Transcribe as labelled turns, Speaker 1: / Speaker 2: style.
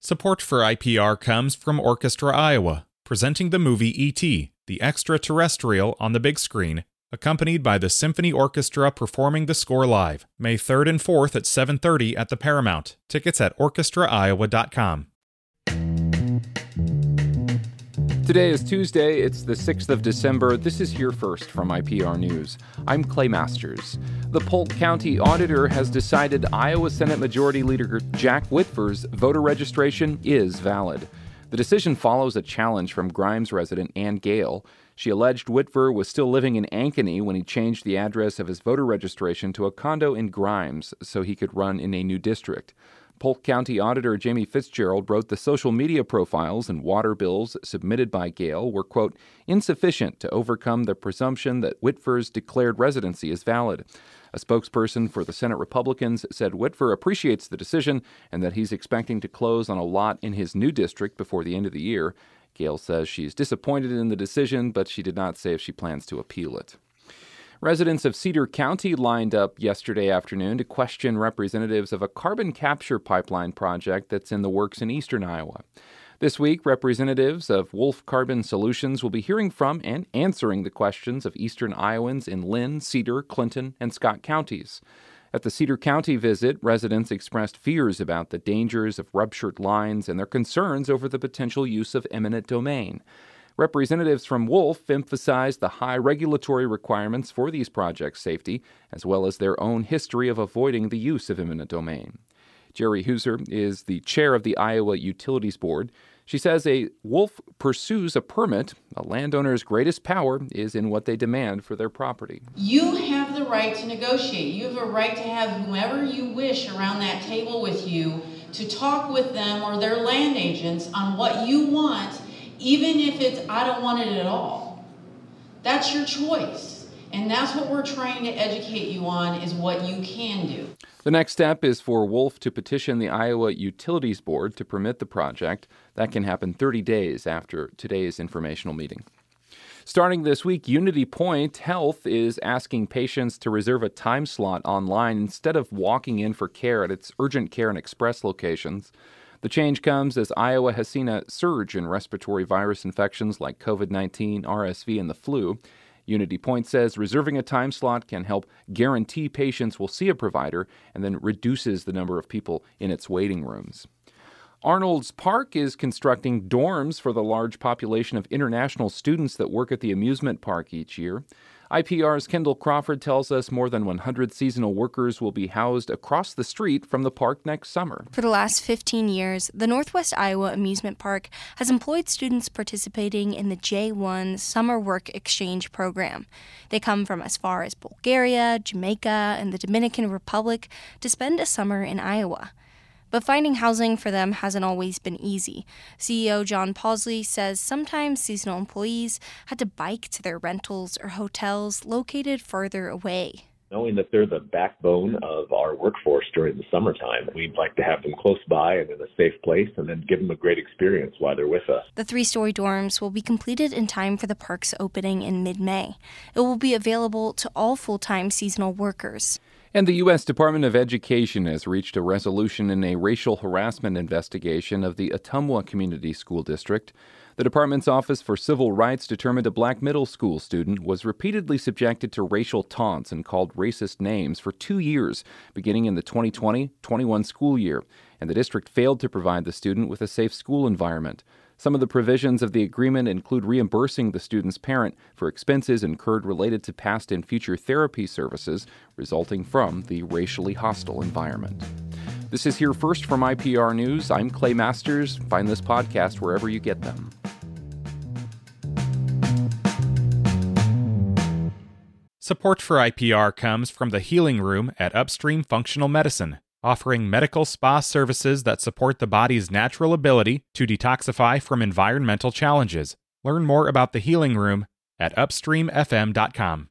Speaker 1: Support for IPR comes from Orchestra Iowa, presenting the movie E.T., the extraterrestrial on the big screen, accompanied by the Symphony Orchestra performing the score live, May 3rd and 4th at 7:30 at the Paramount. Tickets at orchestraiowa.com.
Speaker 2: Today is Tuesday, it's the 6th of December. This is Here First from IPR News. I'm Clay Masters. The Polk County Auditor has decided Iowa Senate Majority Leader Jack Whitver's voter registration is valid. The decision follows a challenge from Grimes resident Ann Gale. She alleged Whitver was still living in Ankeny when he changed the address of his voter registration to a condo in Grimes so he could run in a new district. Polk County Auditor Jamie Fitzgerald wrote the social media profiles and water bills submitted by Gale were, quote, insufficient to overcome the presumption that Whitver's declared residency is valid. A spokesperson for the Senate Republicans said Whitver appreciates the decision and that he's expecting to close on a lot in his new district before the end of the year. Gale says she's disappointed in the decision, but she did not say if she plans to appeal it. Residents of Cedar County lined up yesterday afternoon to question representatives of a carbon capture pipeline project that's in the works in eastern Iowa. This week, representatives of Wolf Carbon Solutions will be hearing from and answering the questions of eastern Iowans in Linn, Cedar, Clinton, and Scott counties. At the Cedar County visit, residents expressed fears about the dangers of ruptured lines and their concerns over the potential use of eminent domain. Representatives from Wolf emphasized the high regulatory requirements for these projects' safety, as well as their own history of avoiding the use of eminent domain. Geri Huser is the chair of the Iowa Utilities Board. She says a wolf pursues a permit. A landowner's greatest power is in what they demand for their property.
Speaker 3: You have the right to negotiate. You have a right to have whomever you wish around that table with you to talk with them or their land agents on what you want even if it's, I don't want it at all. That's your choice. And that's what we're trying to educate you on is what you can do.
Speaker 2: The next step is for Wolf to petition the Iowa Utilities Board to permit the project. That can happen 30 days after today's informational meeting. Starting this week, Unity Point Health is asking patients to reserve a time slot online instead of walking in for care at its urgent care and express locations. The change comes as Iowa has seen a surge in respiratory virus infections like COVID 19, RSV, and the flu. Unity Point says reserving a time slot can help guarantee patients will see a provider and then reduces the number of people in its waiting rooms. Arnold's Park is constructing dorms for the large population of international students that work at the amusement park each year. IPR's Kendall Crawford tells us more than 100 seasonal workers will be housed across the street from the park next summer.
Speaker 4: For the last 15 years, the Northwest Iowa Amusement Park has employed students participating in the J1 Summer Work Exchange Program. They come from as far as Bulgaria, Jamaica, and the Dominican Republic to spend a summer in Iowa. But finding housing for them hasn't always been easy. CEO John Pausley says sometimes seasonal employees had to bike to their rentals or hotels located further away.
Speaker 5: Knowing that they're the backbone of our workforce during the summertime, we'd like to have them close by and in a safe place and then give them a great experience while they're with us.
Speaker 4: The three story dorms will be completed in time for the park's opening in mid May. It will be available to all full time seasonal workers.
Speaker 2: And the U.S. Department of Education has reached a resolution in a racial harassment investigation of the Ottumwa Community School District. The department's Office for Civil Rights determined a black middle school student was repeatedly subjected to racial taunts and called racist names for two years, beginning in the 2020 21 school year, and the district failed to provide the student with a safe school environment. Some of the provisions of the agreement include reimbursing the student's parent for expenses incurred related to past and future therapy services resulting from the racially hostile environment. This is Here First from IPR News. I'm Clay Masters. Find this podcast wherever you get them.
Speaker 1: Support for IPR comes from the Healing Room at Upstream Functional Medicine offering medical spa services that support the body's natural ability to detoxify from environmental challenges. Learn more about the Healing Room at upstreamfm.com.